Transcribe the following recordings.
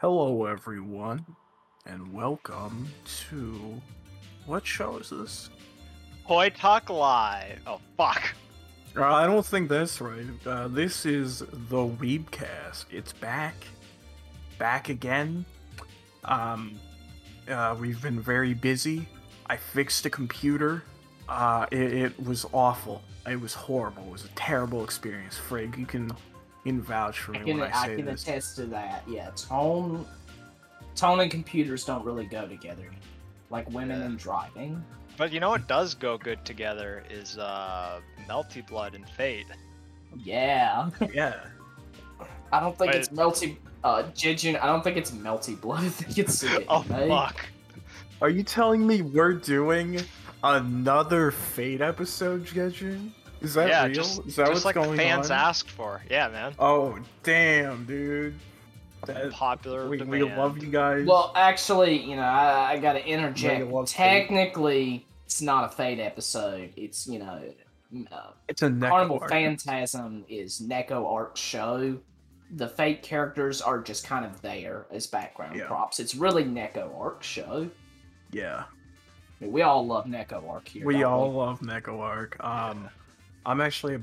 Hello, everyone, and welcome to what show is this? Hoy Talk Live. Oh fuck. Uh, I don't think that's right. Uh, this is the Weebcast. It's back, back again. Um, uh, we've been very busy. I fixed a computer. Uh, it, it was awful. It was horrible. It was a terrible experience. Frig, you can, can vouch for me I can, when I I say can this. attest to that. Yeah, tone, tone and computers don't really go together, like women Yeah. and driving. But you know what does go good together is uh Melty Blood and Fate. Yeah, Yeah. I don't think Wait. it's melty. Uh, Jijin, I don't think it's melty blood. I think it's Oh anime. fuck. Are you telling me we're doing another Fate episode, Gejin? Is that yeah, real? just, Is that just what's like going fans on? asked for. Yeah, man. Oh, damn, dude. That- Popular we, we love you guys. Well, actually, you know, I, I gotta interject. Mega love Fate. Technically, it's not a Fate episode. It's you know, uh, it's a neck Carnival arc. Phantasm is Neko Arc show. The Fate characters are just kind of there as background Yeah. props. It's really Neko Arc show. Yeah, I mean, we all love Neko Arc here. we don't all love Neko Arc. Um, I'm actually a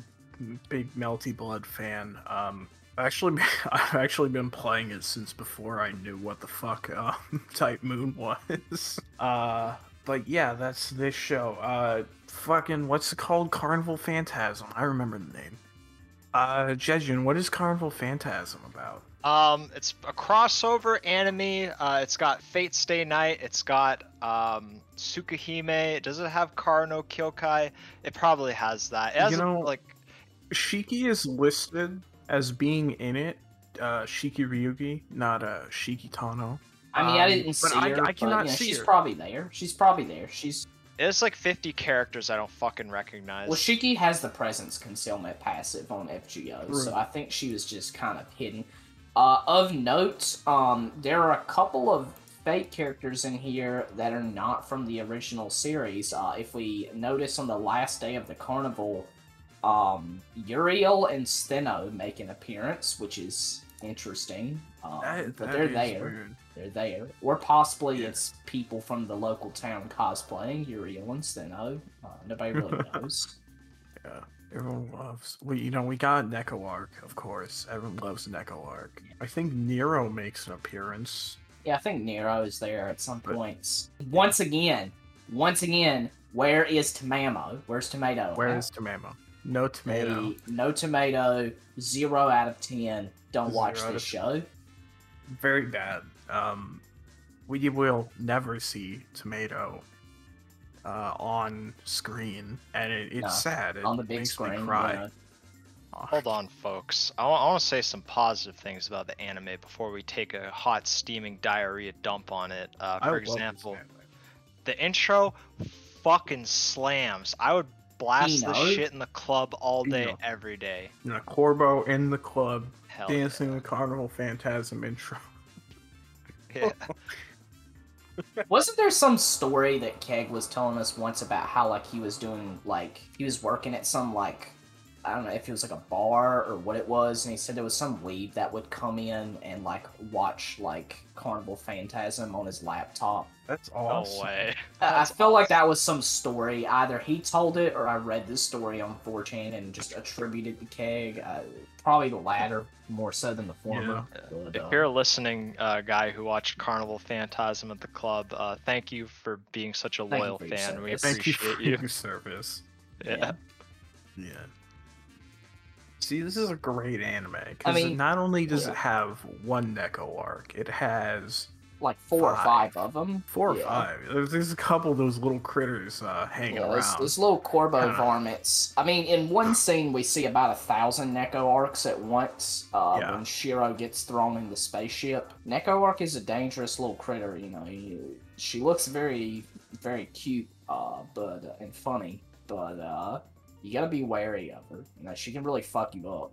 big Melty Blood fan. Um, actually, I've actually been playing it since before I knew what the fuck uh, Type Moon was. Uh, but yeah, that's this show. Uh, fucking what's it called? Carnival Phantasm. I remember the name. Uh, Jejun, what is Carnival Phantasm about? Um, it's a crossover anime. Uh, it's got Fate Stay Night. It's got um Tsukihime. Does it have Kara no Kyoukai? It probably has that. It has You a- know- like Shiki is listed as being in it. Uh, Shiki Ryougi, not uh, Shiki Tohno. I mean, I Um, didn't but see I- her, I cannot but, you know, see she's her. probably there. She's probably there. She's it's like 50 characters I don't fucking recognize. well, Shiki has the presence concealment passive on FGO, so I think she was just kind of hidden. Uh, of note, um, there are a couple of fake characters in here that are not from the original series. Uh, if we notice on the last day of the carnival, um, Uriel and Steno make an appearance, which is interesting. Um, That- but they're is there. weird. They're there. Or possibly Yeah. it's people from the local town cosplaying Uriel and Steno. Uh, nobody really knows. Yeah, everyone loves. We, you know, we got Neko Arc, of course. Everyone loves Neko Arc. I think Nero makes an appearance. Yeah, I think Nero is there at some But- points. Once again, once again, where is Tamamo? Where's Tomato? Where is Tamamo? No tomato. A no tomato, zero out of ten. Don't Zero watch this show. Very bad. Um, we will never see tomato uh, on screen, and it, it's No, sad. It on the big makes screen. Me cry. know. Aw. Hold on, folks. I want to say some positive things about the anime before we take a hot, steaming diarrhea dump on it. Uh, for example, the intro fucking slams. I would blast this shit in the club all day, Eno. every day. You know, Korbo in the club Hell dancing the Carnival Phantasm intro. yeah. Wasn't there some story that Keg was telling us once about how like he was doing like he was working at some like I don't know if it was like a bar or what it was, and he said there was some weeb that would come in and like watch like Carnival Phantasm on his laptop. That's No awesome. way. I- I That's feel like that was some story. Either he told it or I read this story on 4chan and just attributed to Keg. Uh, probably the latter more so than the former. But, If uh, you're a listening uh, guy who watched Carnival Phantasm at the club, uh, thank you for being such a loyal fan. We service. Thank you appreciate for you. your service. Yeah. Yeah. See, this is a great anime I because mean- not only does Yeah. it have one Neko arc, it has like four or Five. five of them. four or five. There's, there's a couple of those little critters uh, hanging Yeah, those, around. those little Korbo Kinda. varmints. I mean, in one scene, we see about a thousand Neko arcs at once uh, Yeah. when Shiro gets thrown in the spaceship. Neko arc is a dangerous little critter, you know. He, she looks very, very cute uh, but uh, and funny, but uh, you gotta be wary of her. You know, she can really fuck you up.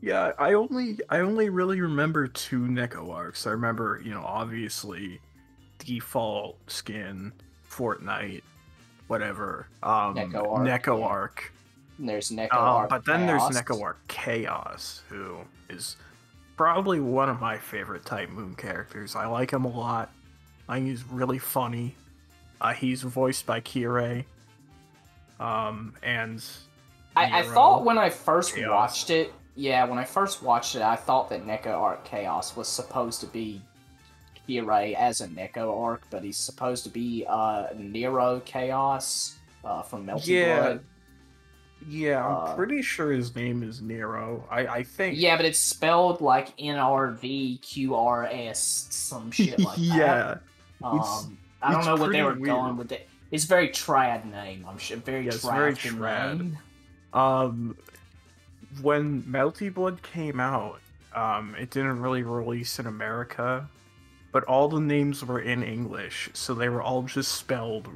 Yeah, I only I only really remember two Neko arcs. I remember, you know, obviously default skin, Fortnite, whatever. Um Neko arc, Neko yeah. arc. There's Neko Um, arc. but then Chaos. there's Neko arc Chaos, who is probably one of my favorite Type Moon characters. I like him a lot. I think he's really funny. Uh, he's voiced by Kirei. Um, and I, I thought when I first Chaos. watched it, yeah, when I first watched it, I thought that Neko Arc Chaos was supposed to be Kirei as a Neko Arc, but he's supposed to be uh, Nero Chaos uh, from Melty Yeah, Blood. yeah, I'm Uh, pretty sure his name is Nero. I, I think. Yeah, but it's spelled like N R V Q R S, some shit like that. yeah. Um, I don't know what they were weird. going with it. It's a very triad name. I'm sure. Very Yeah, it's trad. very triad. name. Um, when Melty Blood came out, um, it didn't really release in America, but all the names were in English, so they were all just spelled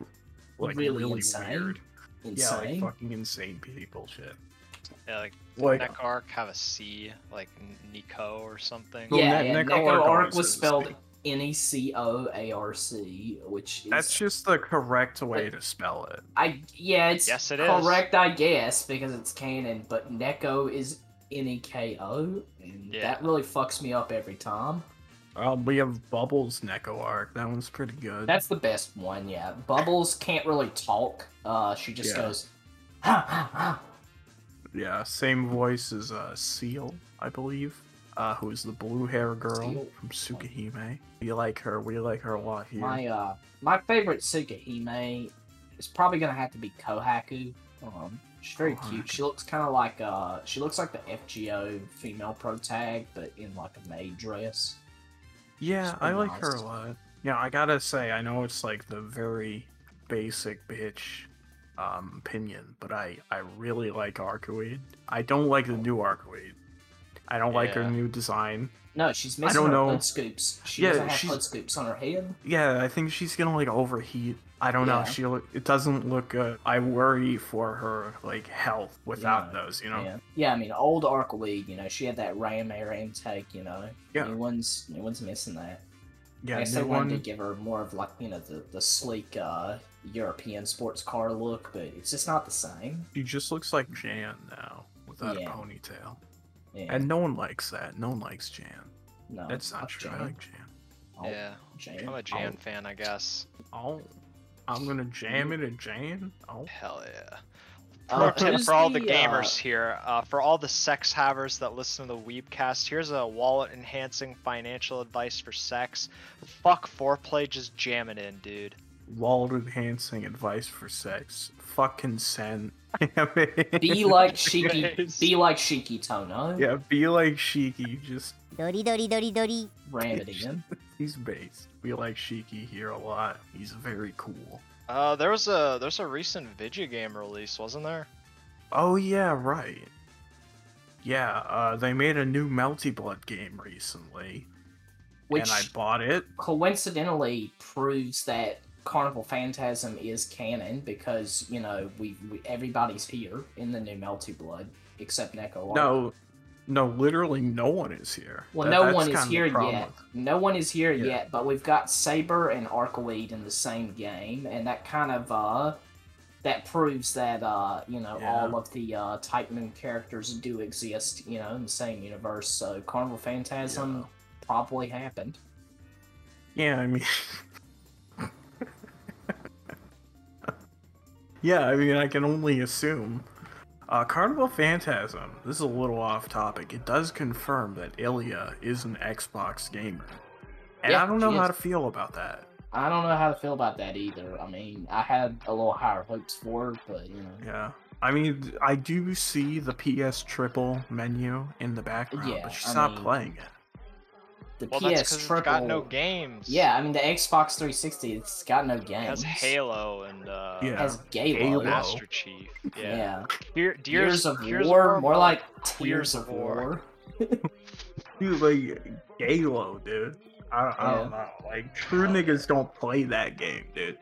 like Really really, insane. weird. Yeah, like Insane. fucking insane people shit. Yeah, like Like Neko Arc have a C, like Nico or something. Well, yeah, Ne- yeah. Neko Neko Arc Arc was spelled C. N E C O A R C, which is that's just the correct way to spell it. I yeah, it's Yes, it is. correct, I guess, because it's canon. But Neko is N E K O, and Yeah. that really fucks me up every time. Uh, we have Bubbles Neko Arc. That one's pretty good. That's the best one, yeah. Bubbles can't really talk. Uh, she just Yeah. goes, ha ha ha. yeah, same voice as uh, Ciel, I believe. Uh, who is the blue hair girl Ciel. from Tsukihime? We like her. We like her a lot here. My uh, my favorite Tsukihime is probably gonna have to be Kohaku. Um, she's very cute. She looks kind of like uh, she looks like the FGO female pro tag, but in like a maid dress. Yeah, I like her a lot. Yeah, I gotta say, I know it's like the very basic bitch um, opinion, but I I really like Arcueid. I don't like the new Arcueid. I don't like her new design. No, she's missing I don't her know. hood scoops. She Yeah, doesn't have she's- hood scoops on her head. Yeah, I think she's gonna like overheat. I don't know. She. It doesn't look good. I worry for her like health without Yeah, those. You know. Yeah, yeah. I mean, old Arcleague, you know, she had that ram air intake. You know, Yeah. new one's new one's missing that. Yeah. I guess they wanted one. to give her more of like you know the the sleek uh, European sports car look, but it's just not the same. She just looks like Jan now without Yeah. a ponytail, Yeah, and no one likes that. No one likes Jan. no, That's not true. I like Jan. Oh, Yeah, Jan. I'm a Jan fan, I guess. Oh, I'm gonna jam it at Jan. Oh, Hell yeah. Oh. Pro Uh, tip for all the, the, gamers uh, here, uh, for all the sex havers that listen to the Weebcast, here's a wallet enhancing financial advice for sex. Fuck foreplay, just jam it in, dude world enhancing advice for sex. Fuck consent. be like Shiki. Be like Shiki Tohno. Yeah, be like Shiki. Just Dori Dori Dori Dori. Ram it again. He's based. We like Shiki here a lot. He's very cool. Uh, there was a there's a recent video game release, wasn't there? Oh yeah, right. Yeah, uh, they made a new Melty Blood game recently, which and I bought it. Coincidentally, proves that Carnival Phantasm is canon because you know we, we everybody's here in the new Melty Blood except Neko. No, no, literally no one is here. Well, That- no one is kind of the here yet. No one is here Yeah. yet, but we've got Saber and Arcueid in the same game, and that kind of uh that proves that uh you know Yeah. all of the uh Type Moon characters do exist, you know, in the same universe. So Carnival Phantasm probably happened. Yeah, I mean. yeah, I mean, I can only assume. Uh, Carnival Phantasm, this is a little off topic. It does confirm that Ilya is an Xbox gamer. And Yeah, I don't know how is. to feel about that. I don't know how to feel about that either. I mean, I had a little higher hopes for her, but you know. Yeah. I mean, I do see the PS triple menu in the background, Yeah, but she's I not mean, playing it. The Well, PS because triple. it's got no games. Yeah, I mean the Xbox 360, it's got no It games. has Halo and uh, Yeah. It has Galo. Halo. Master Chief. Yeah. Yeah. Gear, Gears, Gears, of Gears War, more like Tears of of War. Dude, like, Halo, dude. I, I don't know. Like, true niggas don't play that game, dude.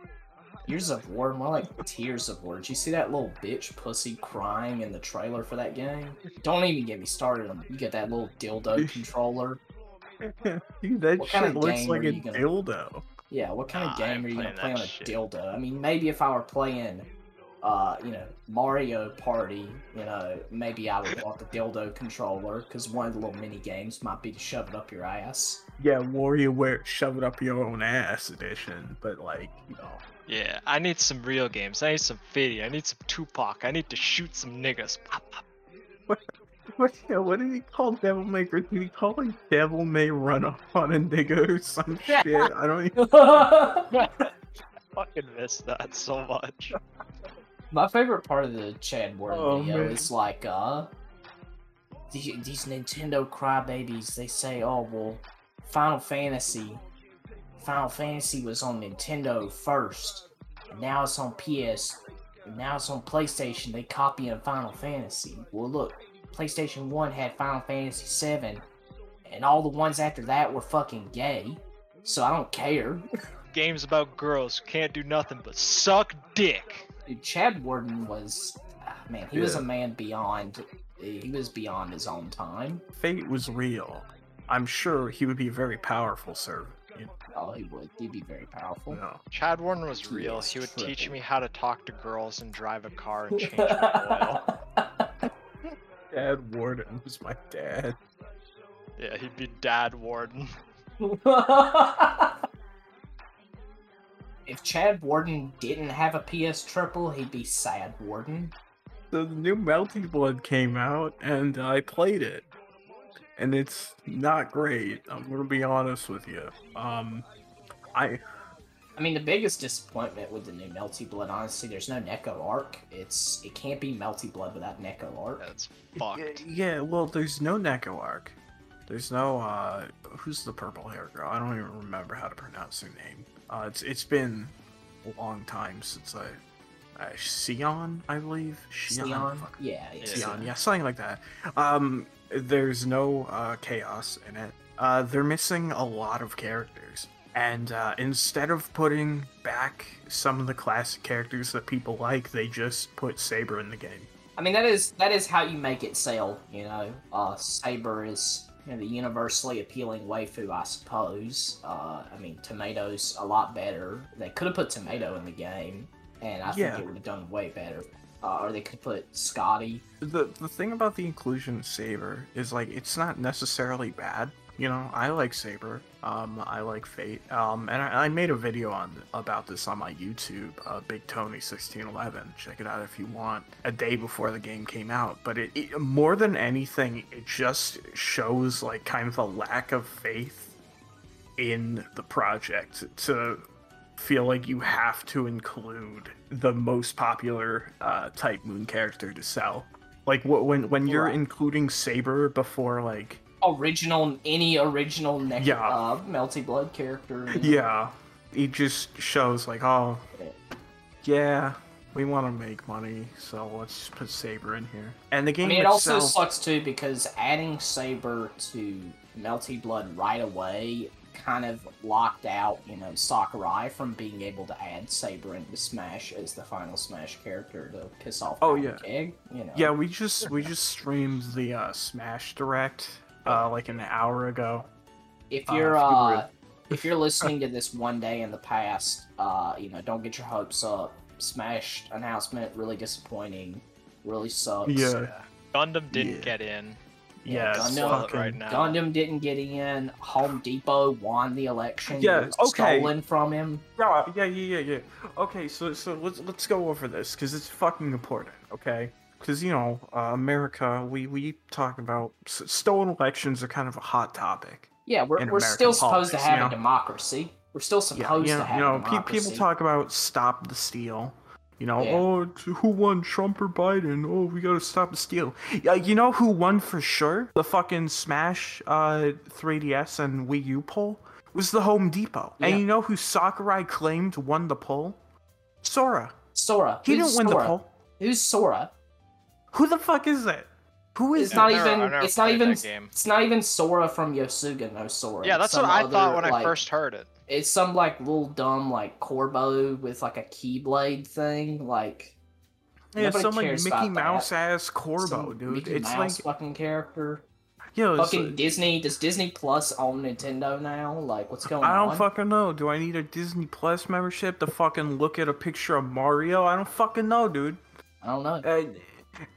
Tears of War, more like Tears of War. Did you see that little bitch pussy crying in the trailer for that game? Don't even get me started on you get that little dildo controller. Dude, that What shit kind of looks game like are a you gonna- dildo. Yeah, what kind of Nah, I game are you gonna play on a shit. dildo? I mean, maybe if I were playing uh, you know, Mario Party, you know, maybe I would want the dildo controller because one of the little mini games might be to shove it up your ass. Yeah, WarioWare shove it up your own ass edition, but like, you know. Yeah, I need some real games. I need some Fiddy. I need some Tupac. I need to shoot some niggas. Pop, pop. What, yeah, what did he call Devil May Cry? Did he call it Devil May Run Up on a nigga or some shit? I don't even. I fucking miss that so much. My favorite part of the Chad Warden Oh, video man. is like, uh, these, these Nintendo crybabies. They say, "Oh well, Final Fantasy, Final Fantasy was on Nintendo first, and now it's on PS, and now it's on PlayStation. They copying Final Fantasy. Well, look, PlayStation One had Final Fantasy Seven, and all the ones after that were fucking gay. So I don't care." Games about girls can't do nothing but suck dick. Dude, Chad Warden was, ah, man, he was a man beyond. He was beyond his own time. Fate was real. I'm sure he would be a very powerful servant. You Oh, he would. He'd be very powerful. No. Chad Warden was real. Yes, He would teach me how to talk to girls and drive a car and change my oil. Dad Warden was my dad. Yeah, he'd be Dad Warden. if Chad Warden didn't have a PS triple, he'd be Sad Warden. So the new Melty Blood came out, and I played it, and it's not great. I'm gonna be honest with you. Um, I I mean, the biggest disappointment with the new Melty Blood, honestly, there's no Neko arc. It's it can't be Melty Blood without Neko arc. That's fucked. yeah, well, there's no Neko arc. There's no uh, who's the purple hair girl? I don't even remember how to pronounce her name. Uh, it's it's been a long time since I, uh, Sion, I believe. Sion, Sion? Yeah, yeah. Sion, yeah, something like that. Um, there's no uh, chaos in it. Uh, they're missing a lot of characters, and uh, instead of putting back some of the classic characters that people like, they just put Saber in the game. I mean, that is that is how you make it sell. You know, uh, Saber is you know, the universally appealing waifu, I suppose. Uh, I mean, Tomato's a lot better. They could have put Tomato in the game, and I Yeah. think it would have done way better. Uh, or they could put Scotty. the the thing about the inclusion of Saber is like it's not necessarily bad. You know, I like Saber. Um, I like Fate. Um, and I, I made a video on about this on my YouTube, uh, Big Tony sixteen eleven. Check it out if you want. A day before the game came out, but it, it more than anything, it just shows like kind of a lack of faith in the project to feel like you have to include the most popular uh, type moon character to sell. Like when when you're Right. including Saber before like Original, any original ne- Yeah. uh, Melty Blood character. yeah, it just shows like oh yeah we want to make money so let's just put Saber in here. And the I game mean, it also sucks too because adding Saber to Melty Blood right away kind of locked out, you know, Sakurai from being able to add Saber into Smash as the final Smash character to piss off Oh, yeah. Keg, you know. yeah we just we just streamed the uh, Smash Direct uh, like an hour ago. If uh, you're if you uh, would- if you're listening to this one day in the past, uh, you know, don't get your hopes up. Smash announcement really disappointing. Really sucks. Yeah. Gundam didn't Yeah. get in. Yeah, it's Gundam, fucking- right now. Gundam didn't get in. Home Depot won the election. Yeah, It was okay. Stolen from him. Yeah, yeah, yeah, yeah, yeah. Okay, so so let's let's go over this because it's fucking important. Okay, because you know uh, America, we we talk about s- stolen elections are kind of a hot topic. Yeah, we're, we're American still supposed to have you a democracy. We're still Yeah, supposed you know, to have you know, democracy. people talk about stop the steal. You know, Yeah. oh, who won, Trump or Biden? Oh, we gotta stop the steal. Yeah, you know who won for sure? The fucking Smash uh 3DS and Wii U poll was the Home Depot. Yeah. And you know who Sakurai claimed won the poll? Sora. Sora. He Who's didn't win Sora? the poll. Who's Sora? Who the fuck is that? Who is It's Yeah, not I've never- even. It's not even. It's not even Sora from Yosuga no Sora. Yeah, that's what some I thought other, when I first heard it. It's some like little dumb like Korbo with like a keyblade thing. Like Yeah, nobody some like Mickey about that. Mouse ass Korbo, some dude. Mickey it's Mouse like fucking character. Yo, it's- Fucking Disney. Does Disney Plus own Nintendo now? Like, what's going on? I don't on? fucking know. Do I need a Disney Plus membership to fucking look at a picture of Mario? I don't fucking know, dude. I don't know. And,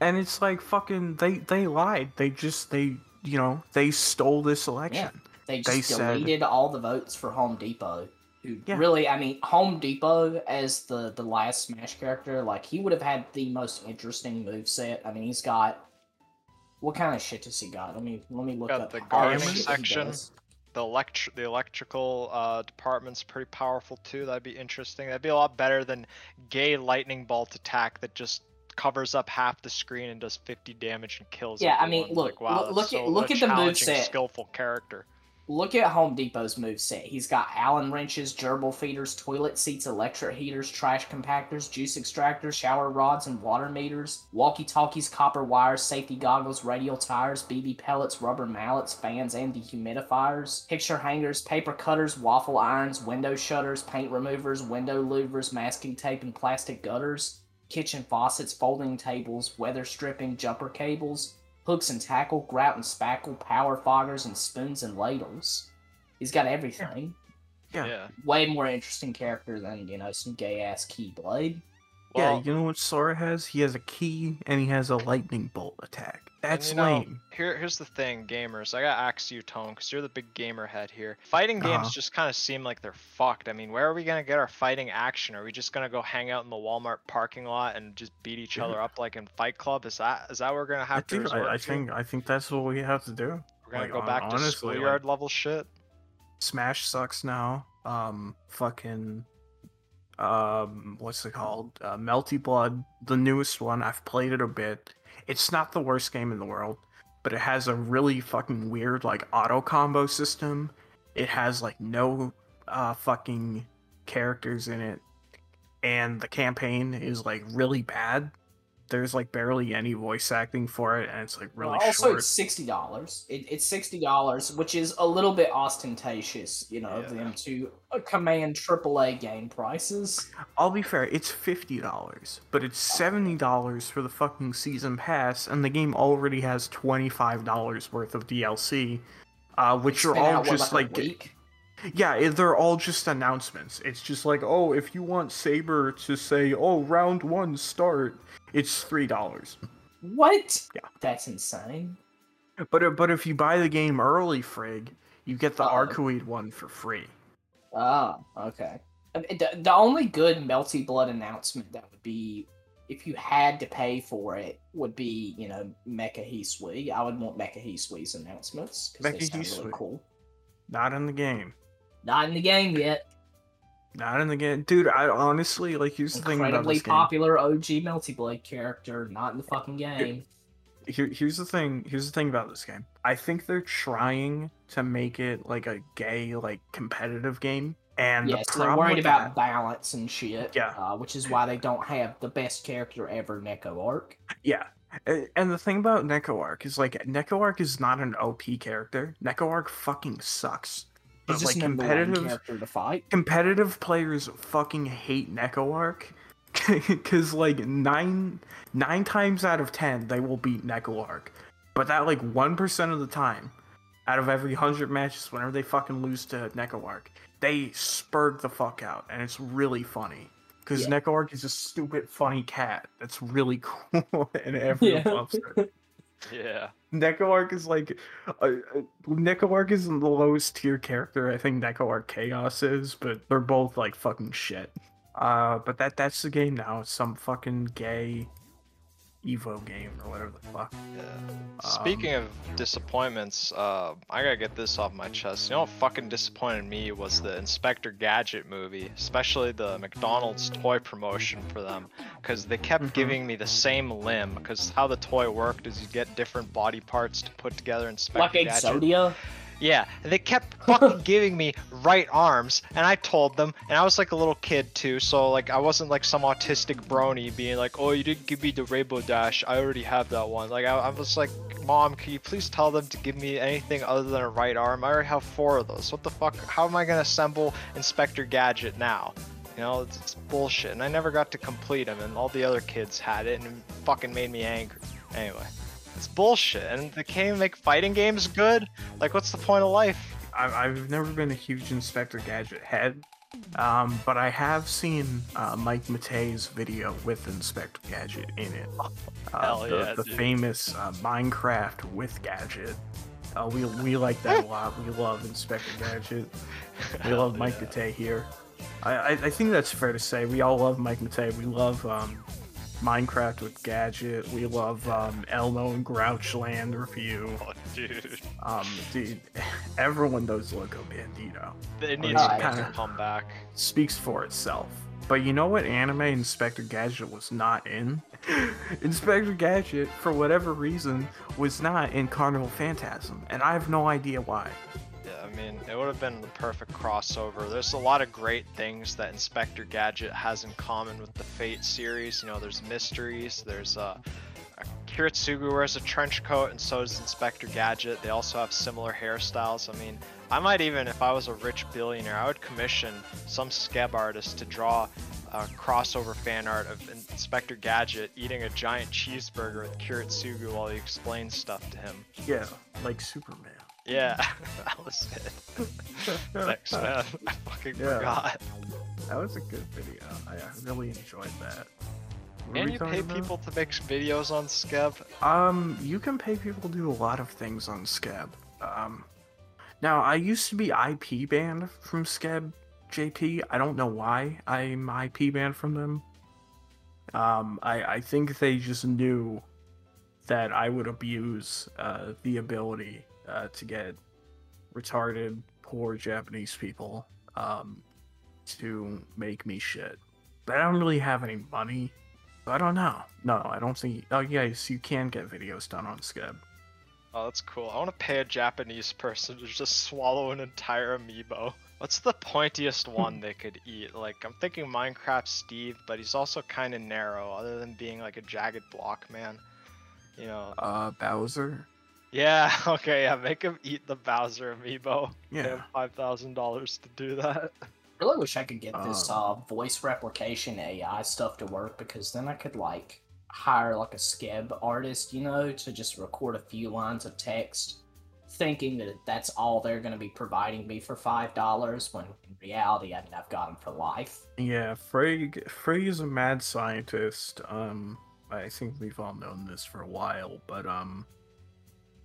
and it's like fucking they they lied. They just they you know they stole this election. They they just said- deleted all the votes for Home Depot. Who Yeah. really, I mean, Home Depot as the the last Smash character, like he would have had the most interesting move set. I mean, he's got what kind of shit does he got? Let me let me look Got up the all gardening section. The elect the electrical uh, department's pretty powerful too. That'd be interesting. That'd be a lot better than gay lightning bolt attack that just covers up half the screen and does 50 damage and kills. Yeah, I mean, look, like, wow, look- look at- look at the challenging, moveset. skillful character. Look at Home Depot's move set. He's got Allen wrenches, gerbil feeders, toilet seats, electric heaters, trash compactors, juice extractors, shower rods, and water meters, walkie talkies, copper wires, safety goggles, radial tires, BB pellets, rubber mallets, fans, and dehumidifiers, picture hangers, paper cutters, waffle irons, window shutters, paint removers, window louvers, masking tape, and plastic gutters, kitchen faucets, folding tables, weather stripping, jumper cables, hooks and tackle, grout and spackle, power foggers, and spoons and ladles. He's got everything. Yeah. yeah. Way more interesting character than, you know, some gay ass Keyblade. yeah, you know what Sora has? He has a key and he has a lightning bolt attack. That's you know, lame. Here, here's the thing, gamers. I gotta ask you, Tone, because you're the big gamer head here. Fighting games Uh-huh. just kind of seem like they're fucked. I mean, where are we gonna get our fighting action? Are we just gonna go hang out in the Walmart parking lot and just beat each Yeah. other up like in Fight Club? Is that is that what we're gonna I have to think resort I, I to? think I think that's what we have to do. we're gonna like, go back to honestly, like- schoolyard level shit. Smash sucks now. Um, fucking, um, what's it called? Uh, Melty Blood, the newest one. I've played it a bit. It's not the worst game in the world, but it has a really fucking weird like auto combo system. It has like no uh fucking characters in it, and the campaign is like really bad. There's like barely any voice acting for it, and it's like really Well, also, short. it's sixty dollars. It, it's sixty dollars, which is a little bit ostentatious, you know, Yeah. them to uh, command AAA game prices. I'll be fair, it's fifty dollars, but it's seventy dollars for the fucking season pass, and the game already has twenty five dollars worth of DLC, uh, which are all out, what, just like, like, yeah, they're all just announcements. It's just like, oh, if you want Saber to say, oh, round one start, it's three dollars. What? Yeah. That's insane. But if- but if you buy the game early, Frig, you get the Uh-oh. Arcueid one for free. Ah, okay. The, the only good Melty Blood announcement that would be, if you had to pay for it, would be, you know, Mecha Hisui. I would want Mecha Hisui's announcements because they Mecha sound really cool. Not in the game. Not in the game yet. Not in the game, dude. I honestly like. Here's the thing about Incredibly this game. popular OG Melty Blood character, not in the fucking game. here, here's the thing here's the thing about this game i think they're trying to make it like a gay like competitive game and Yeah, the so they're worried about that- balance and shit. Yeah. Uh, which is why they don't have the best character ever, Neko Arc. yeah and the thing about neko arc is like neko arc is not an op character neko arc fucking sucks but like competitive to fight. competitive players fucking hate neko arc because like nine nine times out of ten they will beat neko arc but that like one percent of the time out of every hundred matches whenever they fucking lose to neko arc they spurg the fuck out and it's really funny because Yeah. neko arc is a stupid funny cat that's really cool and everyone Yeah. loves it Yeah. Neko Arc is like, uh, uh, Neko Arc is the lowest tier character. I think Neko Arc Chaos is, but they're both like fucking shit. Uh, but that that's the game now. Some fucking gay Evo game or whatever the fuck. Yeah. Um, Speaking of disappointments, uh, I gotta get this off my chest. You know what fucking disappointed me was the Inspector Gadget movie, especially the McDonald's toy promotion for them, because they kept Mhm. giving me the same limb. Because how the toy worked is you get different body parts to put together Inspector Like Gadget. Exodia. Yeah, and they kept fucking giving me right arms, and I told them, and I was like a little kid too, so like I wasn't like some autistic brony being like, "Oh, you didn't give me the Rainbow Dash. I already have that one." Like I, I was like, "Mom, can you please tell them to give me anything other than a right arm? I already have four of those. What the fuck? How am I gonna assemble Inspector Gadget now?" You know, it's, it's bullshit, and I never got to complete them, and all the other kids had it, and it fucking made me angry. Anyway, It's bullshit. And they can't make fighting games good. Like, what's the point of life? I, I've never been a huge Inspector Gadget head, um, but I have seen uh, Mike Matei's video with Inspector Gadget in it. Uh, Hell the, yeah, the dude. famous uh, Minecraft with Gadget. Uh, we we like that a lot. We love Inspector Gadget. We love Mike yeah. Matei here. I, I I think that's fair to say. We all love Mike Matei. We love um, Minecraft with Gadget. We love um, Elmo and Grouchland review. Oh, dude. Um, dude, everyone knows Loco Bandito. It needs to come back. Speaks for itself. But you know what anime Inspector Gadget was not in? Inspector Gadget, for whatever reason, was not in Carnival Phantasm, and I have no idea why. I mean, it would have been the perfect crossover. There's a lot of great things that Inspector Gadget has in common with the Fate series. You know, there's mysteries, there's uh, Kiritsugu wears a trench coat, and so does Inspector Gadget. They also have similar hairstyles. I mean, I might even, if I was a rich billionaire, I would commission some Skeb artist to draw a crossover fan art of Inspector Gadget eating a giant cheeseburger with Kiritsugu while he explains stuff to him. Yeah, like Superman. Yeah, that was it. Thanks, man. I fucking Yeah. forgot. That was a good video. I, really enjoyed that. What And you pay about? people to make videos on Skeb? Um, you can pay people to do a lot of things on Skeb. Um, now I used to be IP banned from Skeb JP. I don't know why I'm IP banned from them. Um, I I think they just knew that I would abuse uh, the ability uh, to get retarded, poor Japanese people um, to make me shit. But I don't really have any money I don't know. No, I don't think. Oh, yes, you can get videos done on Skeb. Oh, that's cool. I want to pay a Japanese person to just swallow an entire amiibo. What's the pointiest one they could eat? Like, I'm thinking Minecraft Steve, but he's also kind of narrow, other than being like a jagged block man. You know. Uh, Bowser. Yeah, okay, yeah, make him eat the Bowser amiibo. Pay Yeah. him $5,000 to do that. I really wish I could get this Um, uh, voice replication AI stuff to work because then I could like hire like a skeb artist, you know, to just record a few lines of text, thinking that that's all they're going to be providing me for five dollars. When in reality, I mean, I've got them for life. Yeah, Frey. Frey is a mad scientist. Um, I think we've all known this for a while, but um, And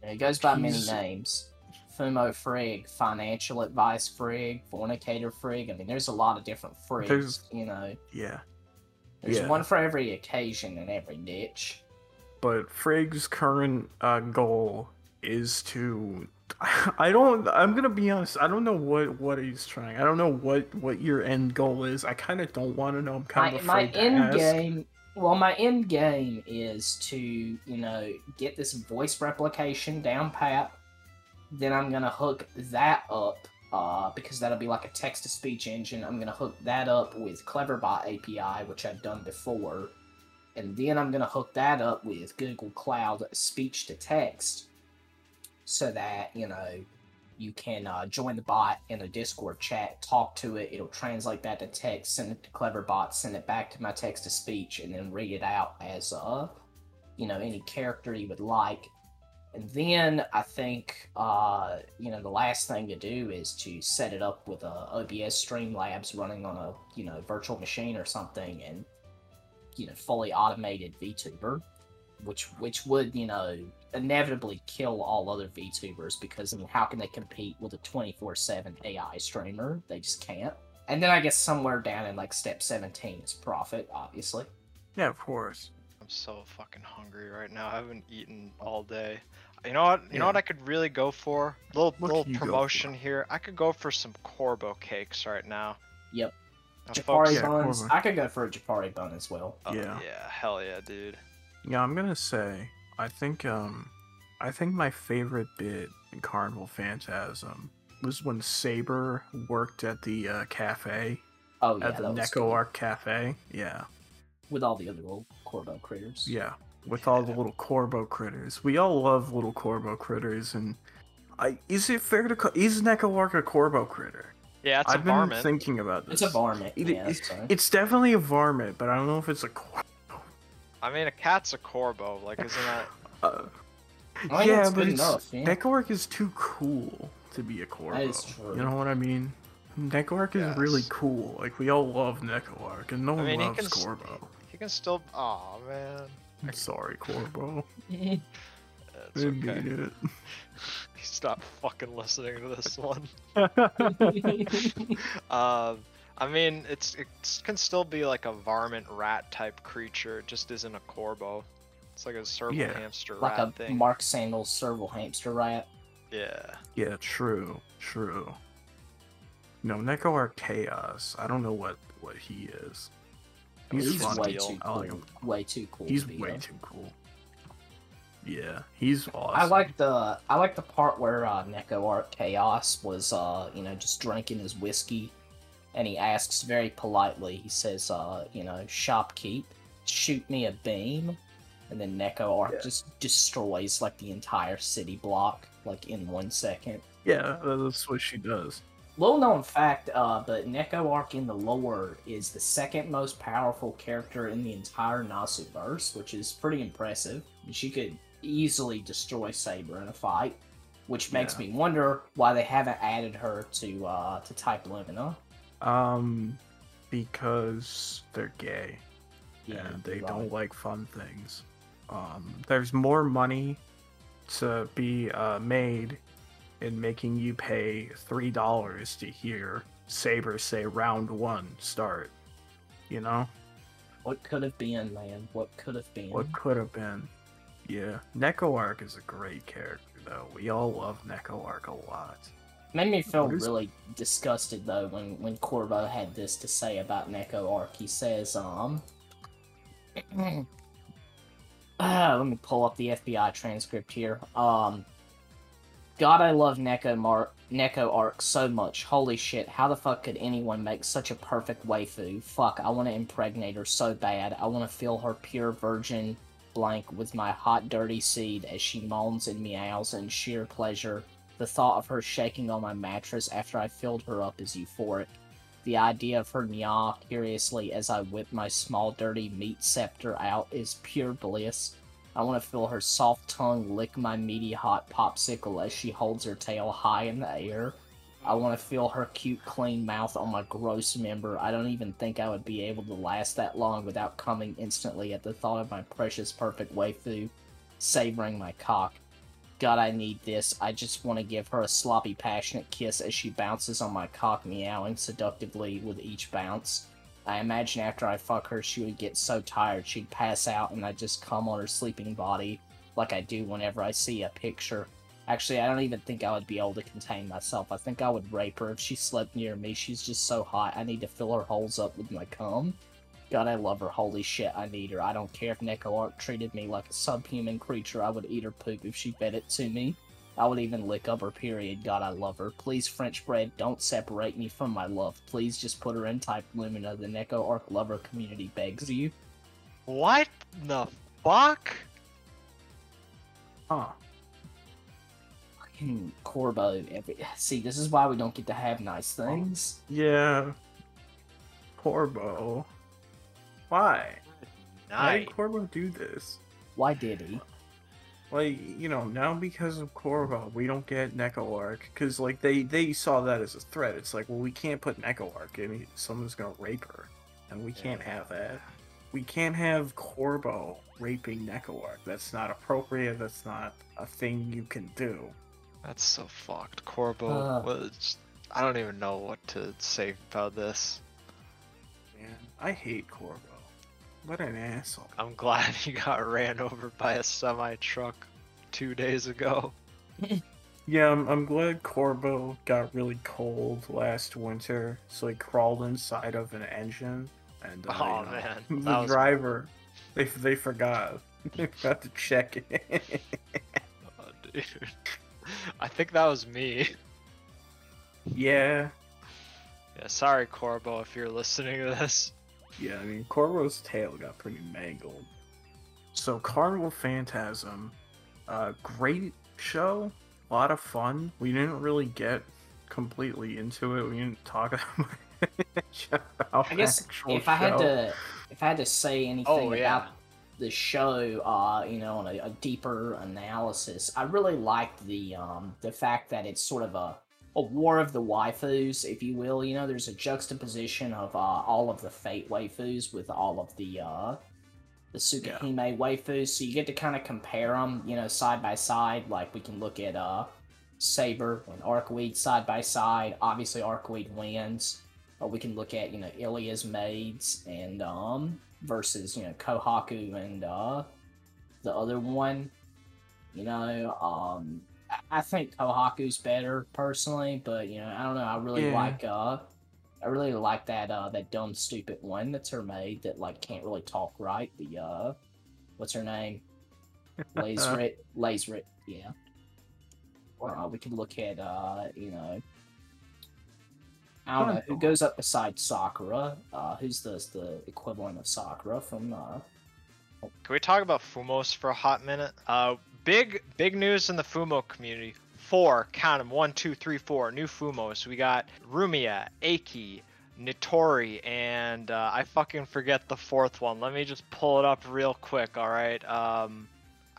it goes by many names. Fumo Frig, Financial Advice Frig, Fornicator Frig. I mean, there's a lot of different Frigs, There's- you know. yeah. There's Yeah. one for every occasion and every niche. But Frigg's current uh, goal is to. I don't. I'm gonna be honest. I don't know what what he's trying. I don't know what what your end goal is. I kind of don't want to know. I'm kind my, of my afraid to end ask. game well my end game is to you know get this voice replication down pat. Then i'm gonna hook that up uh, because that'll be like a text to speech engine. I'm gonna hook that up with cleverbot api which i've done before. And then i'm gonna hook that up with google cloud speech to text so that you know you can uh, join the bot in a Discord chat, talk to it. It'll translate that to text, send it to Cleverbot, send it back to my text to speech, and then read it out as uh, you know, any character you would like. And then I think uh, you know the last thing to do is to set it up with a OBS Streamlabs running on a you know virtual machine or something, and you know fully automated VTuber, which which would you know inevitably kill all other VTubers because I mean, how can they compete with a 24/7 AI streamer? They just can't. And then I guess somewhere down in like step 17 is profit, obviously. Yeah, of course. I'm so fucking hungry right now. I haven't eaten all day. You know what? You know what I could really go for? Little What little can you go promotion here. I could go for some Korbo cakes right now. Yep. Now, Japari folks- Yeah, buns. Korbo. I could go for a Japari bun as well. oh, Yeah. yeah, hell yeah, dude. Yeah, I'm gonna say. I think um, I think my favorite bit in Carnival Phantasm was when Saber worked at the uh, cafe Oh yeah, at the that Neko cool. Arc Cafe. Yeah. with all the other little Korbo critters. Yeah, with all the little Korbo critters. We all love little Korbo critters, and I is it fair to call is Neko Arc a Korbo critter? Yeah, it's I've a been varmint. thinking about this. It's a varmint. It- yeah, it- so. It's definitely a varmint, but I don't know if it's a Korbo. I mean, a cat's a Korbo. Like, isn't that? Uh, I think yeah, it's but good it's, enough. Yeah. Neko Arc is too cool to be a Korbo. is true. You know what I mean? Neko Arc is really cool. Like we all love Neko Arc, and no I one mean, he loves can. s- Korbo. He can still. Oh man. I'm sorry, Korbo. It's I didn't okay. Stop fucking listening to this one. Um, I mean, it's it can still be like a varmint rat type creature. It just isn't a korbo. It's like a serval Yeah. hamster like rat a thing. Mark Sandals serval hamster rat. yeah. yeah, true, true. No, Neko Arc Chaos. I don't know what what he is. He's, He's way Deal. too I like cool. him. Way too cool. He's to way a- too cool. Yeah, he's awesome. I like the I like the part where uh, Neko Arc Chaos was uh you know just drinking his whiskey, and he asks very politely. He says, uh you know, shopkeep, shoot me a beam, and then Neko Arc Yeah. just destroys like the entire city block like in one second. Yeah, that's what she does. Little known fact, uh, but Neko Arc in the lore is the second most powerful character in the entire Nasuverse, which is pretty impressive. She could easily destroy Saber in a fight, which makes Yeah. me wonder why they haven't added her to uh, to Type Lumina. Um, because they're gay and they don't like fun things. Um, there's more money to be uh, made in making you pay three dollars to hear Saber say round one start. You know What could have been, man? What could have been? what could have been. Yeah, Neko Arc is a great character though. We all love Neko Arc a lot. Made me feel really disgusted though when when Korbo had this to say about Neko Arc. He says, um, ah, let me pull up the FBI transcript here. Um, God, I love Neko Mar- Neko Arc so much. Holy shit! How the fuck could anyone make such a perfect waifu? Fuck! I want to impregnate her so bad. I want to feel her pure virgin blank with my hot dirty seed as she moans and meows in sheer pleasure. The thought of her shaking on my mattress after I filled her up is euphoric. The idea of her meow curiously as I whip my small dirty meat scepter out is pure bliss. I want to feel her soft tongue lick my meaty hot popsicle as she holds her tail high in the air. I want to feel her cute clean mouth on my gross member. I don't even think I would be able to last that long without coming instantly at the thought of my precious perfect waifu savoring my cock. God, I need this. I just want to give her a sloppy, passionate kiss as she bounces on my cock, meowing seductively with each bounce. I imagine after I fuck her, she would get so tired she'd pass out and I'd just come on her sleeping body like I do whenever I see a picture. Actually, I don't even think I would be able to contain myself. I think I would rape her if she slept near me. She's just so hot. I need to fill her holes up with my cum. God, I love her. Holy shit, I need her. I don't care if Neko Arc treated me like a subhuman creature. I would eat her poop if she fed it to me. I would even lick up her period. God, I love her. Please, French bread, don't separate me from my love. Please just put her in Type Lumina. The Neko Arc lover community begs you. What the fuck? Huh. Fucking Korbo. Every... See, this is why we don't get to have nice things. Yeah. Korbo. Why? Why Nice. did Korbo do this? Why did he? Like, you know, now because of Korbo, we don't get Neko Arc. Because, like, they, they saw that as a threat. It's like, well, we can't put Neko Arc in. Someone's going to rape her. And we can't have that. We can't have Korbo raping Neko Arc. That's not appropriate. That's not a thing you can do. That's so fucked. Korbo Uh. was. I don't even know what to say about this. Man, I hate Korbo. What an asshole. I'm glad he got ran over by a semi truck two days ago. Yeah, I'm, I'm glad Korbo got really cold last winter, so he crawled inside of an engine, and uh, Oh, you know, man, the that was- driver, they they forgot, they forgot to check it. Oh, dude. I think that was me. yeah, Yeah, sorry, Korbo, if you're listening to this. Yeah. I mean, Korbo's tail got pretty mangled. So Carnival Phantasm, uh, great show, a lot of fun. We didn't really get completely into it. We didn't talk about I guess if I had show. to, if I had to say anything Oh, yeah. about the show, uh, you know, on a, a deeper analysis, I really liked the um the fact that it's sort of a a war of the waifus, if you will. You know, there's a juxtaposition of uh, all of the Fate waifus with all of the uh, the Tsukihime waifus, so you get to kind of compare them, you know, side by side. Like we can look at uh, Saber and Arcueid side by side. Obviously, Arcueid wins. Or we can look at you know Ilya's maids and um versus you know Kohaku and uh the other one. You know, um I- I think Kohaku's better personally, but you know, I don't know. I really Yeah. like uh I really like that uh that dumb stupid one that's her maid that like can't really talk right. The uh what's her name? Lazerit Lazerit, yeah. Or uh, we could look at uh, you know I don't know who goes up beside Sakura. Uh, who's the the equivalent of Sakura from uh, Can we talk about Fumos for a hot minute? Uh, big big news in the Fumo community. Four, count them. One, two, three, four. New Fumos. We got Rumia, Aki, Nitori, and uh, I fucking forget the fourth one. Let me just pull it up real quick. All right. Um,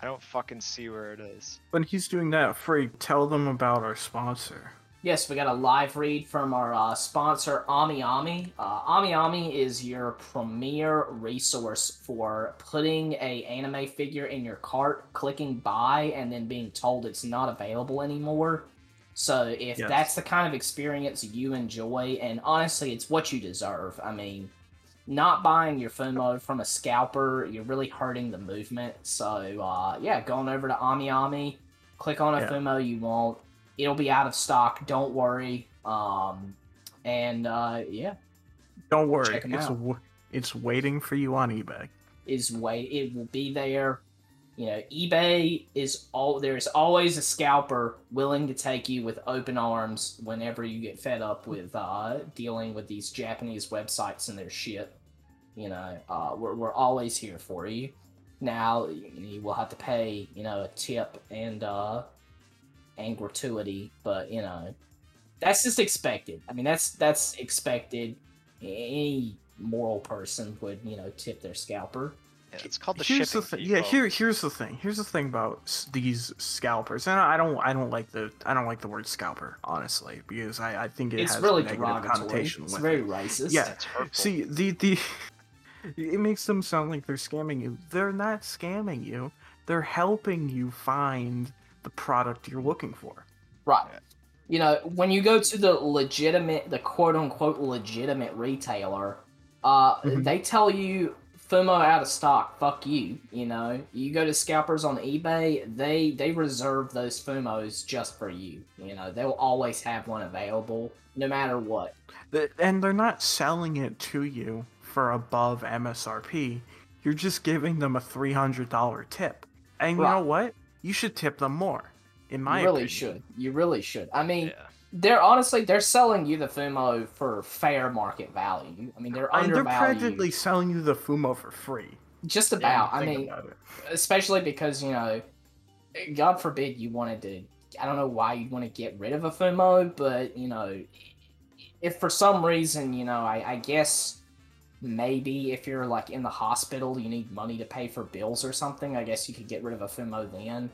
I don't fucking see where it is. When he's doing that, Freak, tell them about our sponsor. Yes, we got a live read from our uh, sponsor, AmiAmi. Uh, AmiAmi is your premier resource for putting a anime figure in your cart, clicking buy, and then being told it's not available anymore. So if Yes. that's the kind of experience you enjoy, and honestly, it's what you deserve. I mean, not buying your Fumo from a scalper, you're really hurting the movement. So uh, yeah, going over to AmiAmi, click on a Yeah. Fumo you want. It'll be out of stock. Don't worry. Um, and uh, yeah, Don't worry, it's w- it's waiting for you on eBay. is wait. It will be there. You know, eBay is all. There's always a scalper willing to take you with open arms whenever you get fed up with uh, dealing with these Japanese websites and their shit. You know, uh, we're we're always here for you. Now you, you will have to pay, you know, a tip and uh, and gratuity, but you know, that's just expected. I mean, that's that's expected. Any moral person would, you know, tip their scalper. Yeah, it's called the here's shipping the thing. Yeah, here here's the thing. Here's the thing about these scalpers, and I don't I don't like the I don't like the word scalper honestly because I I think it it's has really a negative derogatory. connotation It's with very it. racist. Yeah. That's hurtful. See the the it makes them sound like they're scamming you. They're not scamming you. They're helping you find the product you're looking for. Right. You know, when you go to the legitimate, the quote unquote legitimate retailer, uh, Mhm. they tell you Fumo out of stock. Fuck you. You know, you go to scalpers on eBay, they they reserve those Fumos just for you. You know, they'll always have one available, no matter what. And they're not selling it to you for above MSRP. You're just giving them a three hundred dollar tip. And you Right. know what? You should tip them more. In my you really opinion. should. You really should. I mean, yeah. they're honestly they're selling you the Fumo for fair market value. I mean, they're And they're practically selling you the Fumo for free. just Yeah, about. I mean, about especially because you know, God forbid you wanted to. I don't know why you'd want to get rid of a Fumo, but you know, if for some reason you know, I, I guess maybe if you're like in the hospital, you need money to pay for bills or something. I guess you could get rid of a Fumo then,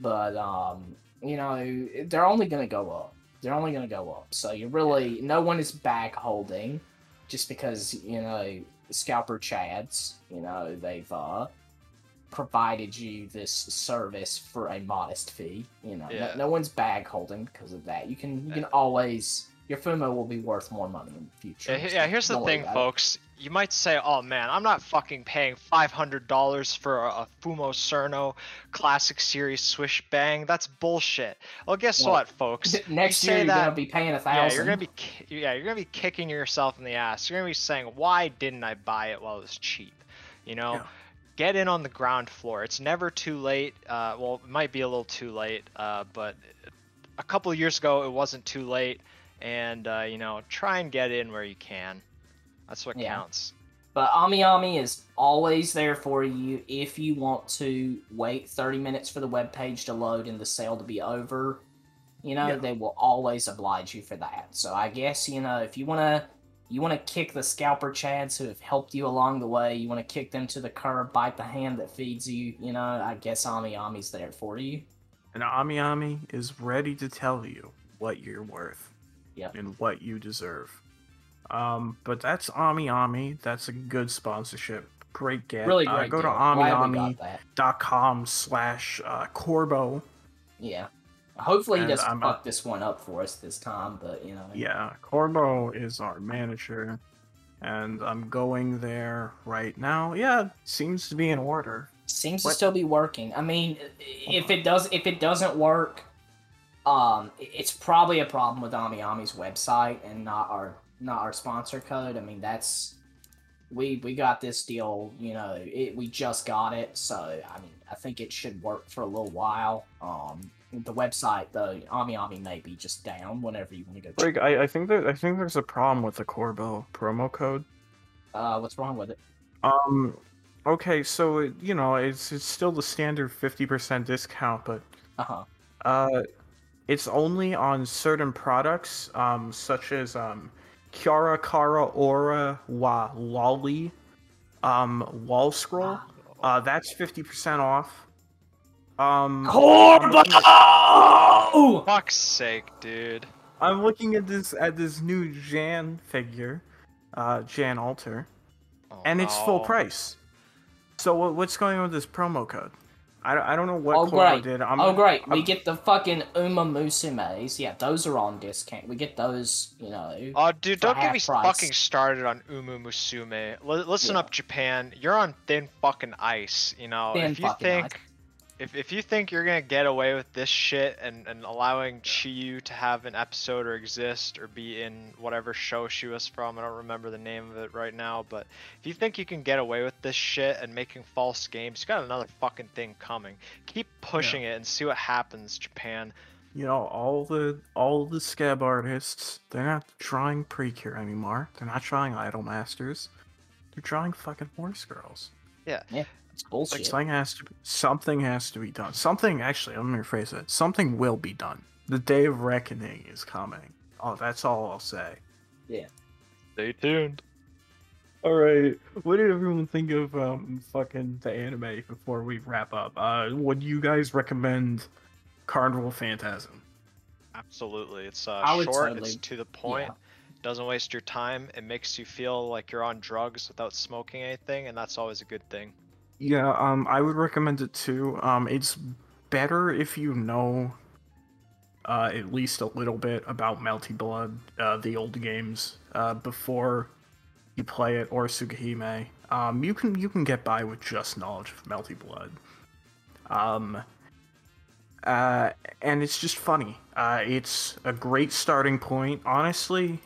but um, you know, they're only gonna go up. They're only gonna go up. So you really, no one is bag holding, just because you know, scalper chads. You know, they've uh provided you this service for a modest fee. You know, Yeah. no, no one's bag holding because of that. You can you can always your Fumo will be worth more money in the future. Yeah, so yeah, here's the thing, folks. it. You might say, "Oh man, I'm not fucking paying $500 for a, a Fumo Cirno Classic Series Swish Bang. That's bullshit." Well, guess Well, what, folks? Next you year you're that, gonna be paying a thousand. yeah, you're gonna be, yeah, you're gonna be kicking yourself in the ass. You're gonna be saying, "Why didn't I buy it while it was cheap?" You know. Yeah. Get in on the ground floor. It's never too late. Uh, well, it might be a little too late, uh, but a couple of years ago it wasn't too late. And uh, you know, try and get in where you can. That's what Yeah. counts. But AmiAmi is always there for you if you want to wait 30 minutes for the web page to load and the sale to be over. You know, Yeah. they will always oblige you for that. So I guess, you know, if you want to You want to kick the scalper chads who have helped you along the way. You want to kick them to the curb, bite the hand that feeds you. You know, I guess Ami Ami's there for you. And Ami Ami is ready to tell you what you're worth. Yep. And what you deserve. Um, but that's Ami Ami. That's a good sponsorship. Great get. Really Uh, great. go to deal. Got amiami.com slash uh, Korbo. Yeah. Hopefully he And doesn't I'm fuck this one up for us this time, but you know. Yeah, Korbo is our manager. And I'm going there right now. Yeah, seems to be in order. Seems What- to still be working. I mean, if it does, if it doesn't work, um, it's probably a problem with Ami Ami's website and not our not our sponsor code. I mean, that's we we got this deal. You know, it, we just got it, so I mean, I think it should work for a little while. Um, the website, the Ami Ami may be just down whenever you want to go. Like, I, I think that I think there's a problem with the Korbo promo code. Uh, what's wrong with it? Um, okay, so it, you know it's it's still the standard fifty percent discount, but Uh huh. uh, it's only on certain products, um, such as um, Kiara Kara Aura Wa Lolly, um, Wall Scroll. Uh, that's fifty percent off. Um, Korbo! Fuck's sake, dude. I'm looking at this at this new Jan figure, uh, Jan Alter, Oh, and it's full price. So what, what's going on with this promo code? I, don't- I don't know what Oh, Korbo great. did. I'm, oh great, we I'm- get the fucking Uma Musumes. Yeah, those are on discount. We get those, you know. Oh, dude, don't get me price. fucking started on Uma Musume. L- listen Yeah. up, Japan. You're on thin fucking ice. You know, Thin if you think, ice. If if you think you're gonna get away with this shit and and allowing Chiyu to have an episode or exist or be in whatever show she was from, I don't remember the name of it right now, but if you think you can get away with this shit and making false games, you got another fucking thing coming. Keep pushing it and see what happens, Japan. You know, all the all the Skeb artists, they're not drawing Precure anymore. They're not drawing Idol Masters. They're drawing fucking horse girls. It's bullshit. Something has to be, something has to be done. Something actually, let me rephrase it. Something will be done. The day of reckoning is coming. Oh, that's all I'll say. Yeah. Stay tuned. All right. What did everyone think of um fucking the anime before we wrap up? Uh, would you guys recommend Carnival Phantasm? Absolutely. It's uh, short, totally- it's to the point, doesn't waste your time, it makes you feel like you're on drugs without smoking anything, and that's always a good thing. Yeah, um, I would recommend it too. Um, it's better if you know, uh, at least a little bit about Melty Blood, uh, the old games, uh, before you play it or Tsukihime. Um, you can you can get by with just knowledge of Melty Blood. Um, uh, and it's just funny. Uh, it's a great starting point. Honestly,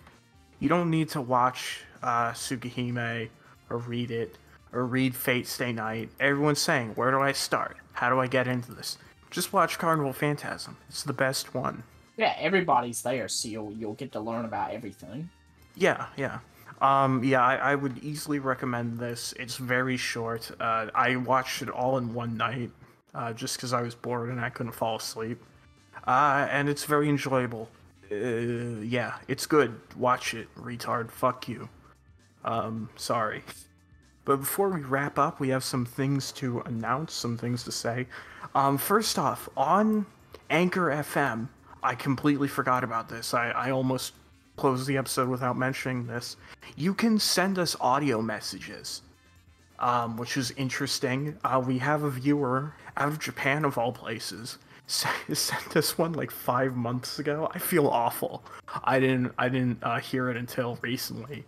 you don't need to watch uh, Tsukihime or read it or read Fate Stay Night. Everyone's saying, where do I start? How do I get into this? Just watch Carnival Phantasm. It's the best one. yeah, everybody's there, so you'll you'll get to learn about everything. Yeah, yeah. Um, yeah, I, I would easily recommend this. It's very short. Uh, I watched it all in one night, uh, just because I was bored and I couldn't fall asleep. Uh, and it's very enjoyable. Uh, yeah, it's good. Watch it, retard. Fuck you. Um, sorry. But before we wrap up, we have some things to announce, some things to say. Um, first off, on Anchor FM, I completely forgot about this. I, I almost closed the episode without mentioning this. You can send us audio messages, um, which is interesting. Uh, we have a viewer out of Japan, of all places, sent us one like five months ago. I feel awful. I didn't I didn't uh, hear it until recently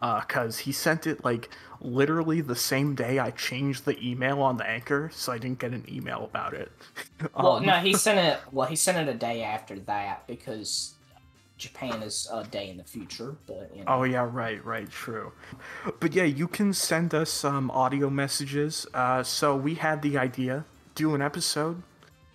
because he sent it like literally the same day I changed the email on the anchor, so I didn't get an email about it. Well, Um, no, he sent it. Well, he sent it a day after that because Japan is a day in the future. But you know, Oh yeah, right, right, true. But yeah, you can send us some audio messages. Uh, so we had the idea do an episode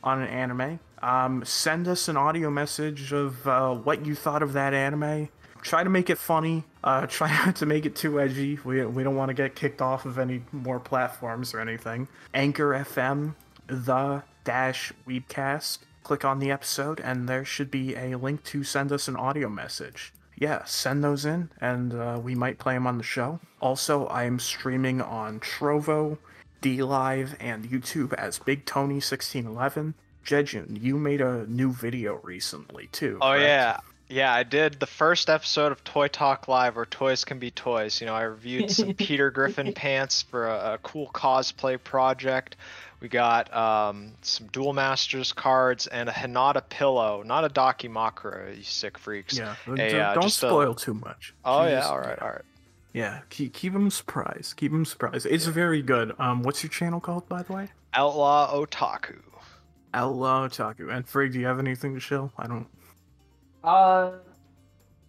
on an anime. Um, send us an audio message of uh, what you thought of that anime. Try to make it funny. Uh, try not to make it too edgy. We, we don't want to get kicked off of any more platforms or anything. Anchor FM, the dash Weebcast. Click on the episode, and there should be a link to send us an audio message. yeah, send those in, and uh, we might play them on the show. Also, I am streaming on Trovo, DLive, and YouTube as Big Tony 1611. Jejun, you made a new video recently too. Oh yeah, yeah. I did the first episode of Toy Talk Live, where toys can be toys. You know, I reviewed some Peter Griffin pants for a, a cool cosplay project. We got um, some Duel Masters cards and a Hinata pillow, not a Dakimakura, you sick freaks. Yeah, A, d- uh, don't just a- spoil too much. Oh yeah, all right, all right. Yeah, keep keep them surprised. Keep them surprised. It's very good. Um, what's your channel called, by the way? Outlaw Otaku. Outlaw Otaku. And Frig, do you have anything to show? I don't. Uh,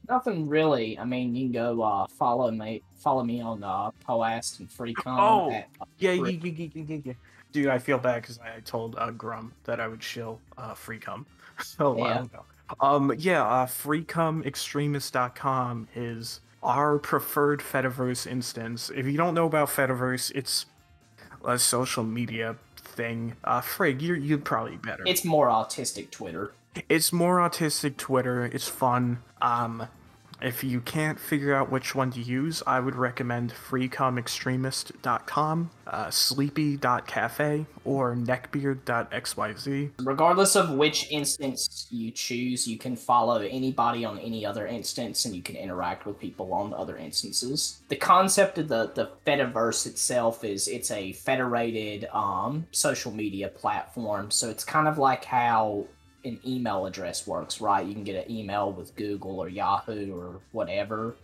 nothing really. I mean, you can go uh follow me, follow me on uh Poast and Freecum. Oh. at, uh, Yeah, yeah, yeah, yeah, yeah. Dude, I feel bad because I told uh, Grum that I would shill uh, Freecum a while Yeah. ago. Um, yeah, uh, FreecumExtremist.com is our preferred Fediverse instance. If you don't know about Fediverse, it's a social media thing. Uh, Frig, you're you'd probably better. It's more autistic Twitter. It's more autistic Twitter. It's fun. Um, if you can't figure out which one to use, I would recommend freecumextremist.com, uh, sleepy.cafe, or neckbeard.xyz. Regardless of which instance you choose, you can follow anybody on any other instance and you can interact with people on other instances. The concept of the, the Fediverse itself is it's a federated um, social media platform. So it's kind of like how an email address works, right? You can get an email with Google or Yahoo or whatever.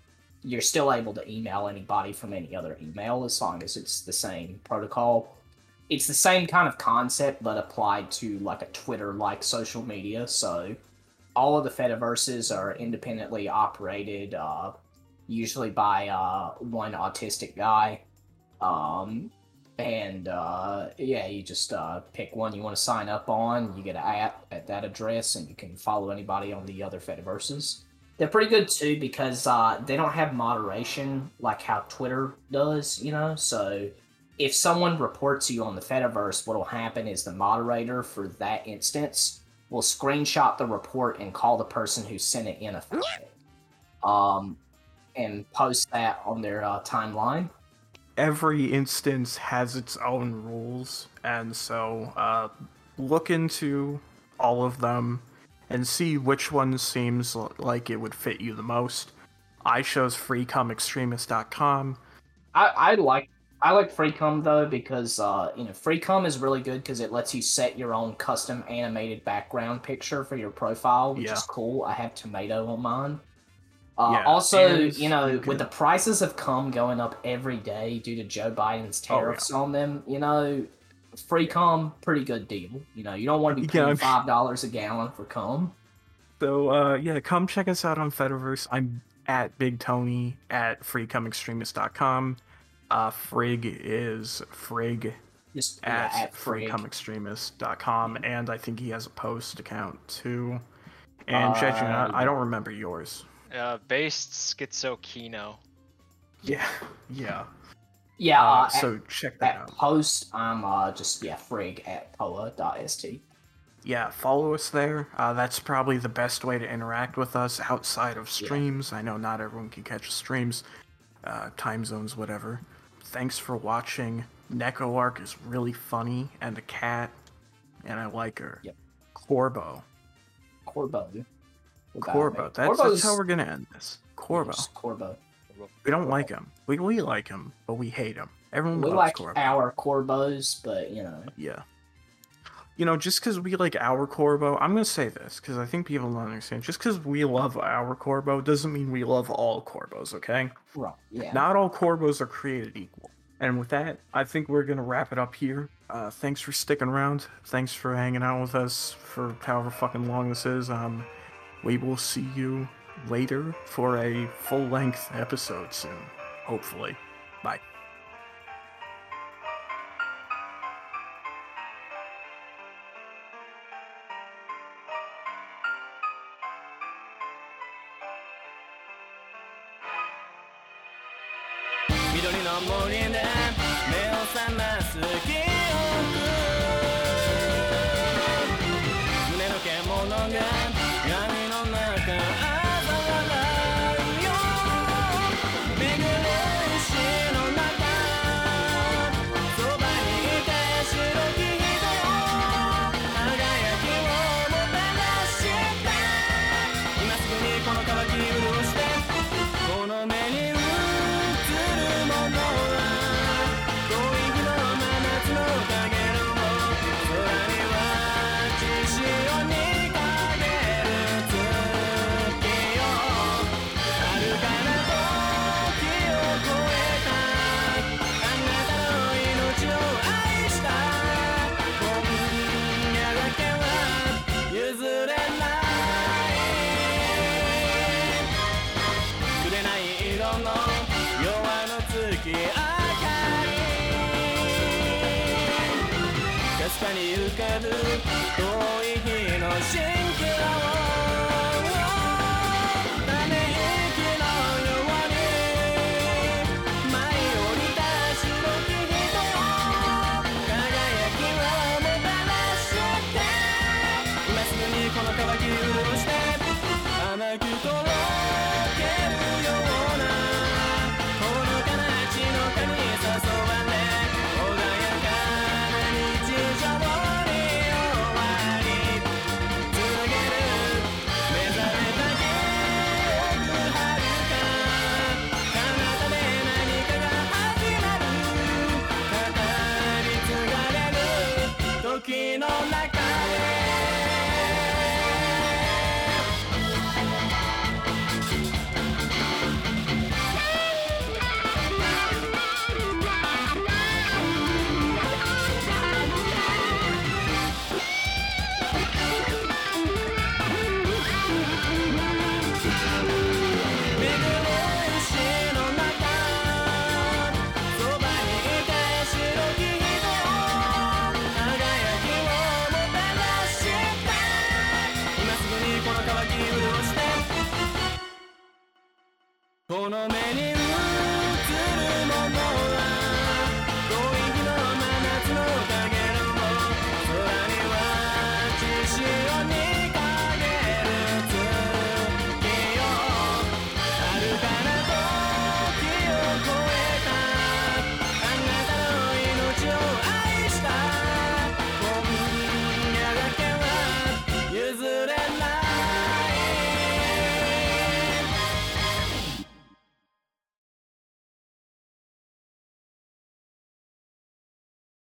You're still able to email anybody from any other email as long as it's the same protocol it's the same kind of concept but applied to like a twitter like social media so all of the fediverses are independently operated uh, usually by uh, one autistic guy um, and uh, yeah you just uh, pick one you want to sign up on. You get an app at that address and you can follow anybody on the other fediverses they're pretty good too because uh, they don't have moderation like how twitter does you know? So if someone reports you on the Fediverse, what'll happen is the moderator for that instance will screenshot the report and call the person who sent it in a thread, um, and post that on their uh, timeline. Every instance has its own rules, and so uh, look into all of them and see which one seems l- like it would fit you the most. I chose freecumextremist.com. I, I like I like Freecum though because uh, you know Freecum is really good because it lets you set your own custom animated background picture for your profile, which Yeah. is cool. I have tomato on mine. Uh, Yeah, also, you know, you with the prices of cum going up every day due to Joe Biden's Oh, yeah. tariffs on them, you know, free Freecum pretty good deal. You know, you don't want to be paying I'm- five dollars a gallon for cum. So uh, yeah, come check us out on Fediverse. I'm at Big Tony at freecumextremist.com. Uh, Frig is Frig Just yeah, at, at Frig. freecumextremist.com, and I think he has a Poast account too. And Uh, I, I don't remember yours. Uh, based Schizo Kino. Yeah, yeah. Yeah, Uh, uh, at- so check that out. post, I'm uh, just yeah, frig at poa.st. Yeah, follow us there. Uh, that's probably the best way to interact with us outside of Yeah. streams. I know not everyone can catch streams, uh, time zones, whatever. Thanks for watching. Neko Arc is really funny and a cat, and I like her. Yep. Korbo. Korbo. Korbo. That's, Korbo's- that's how we're gonna end this. Korbo. Korbo. We don't like him. We, we like him, but we hate him. Everyone We loves like Korbo. our Korbos, but you know, Yeah. You know, just because we like our Korbo, I'm to say this because I think people don't understand. Just because we love our Korbo doesn't mean we love all Korbos, okay? right? Yeah. Not all Korbos are created equal. And with that, I think we're to wrap it up here. Uh, thanks for sticking around. Thanks for hanging out with us for however fucking long this is. Um, we will see you later for a full length episode soon. Hopefully. Bye.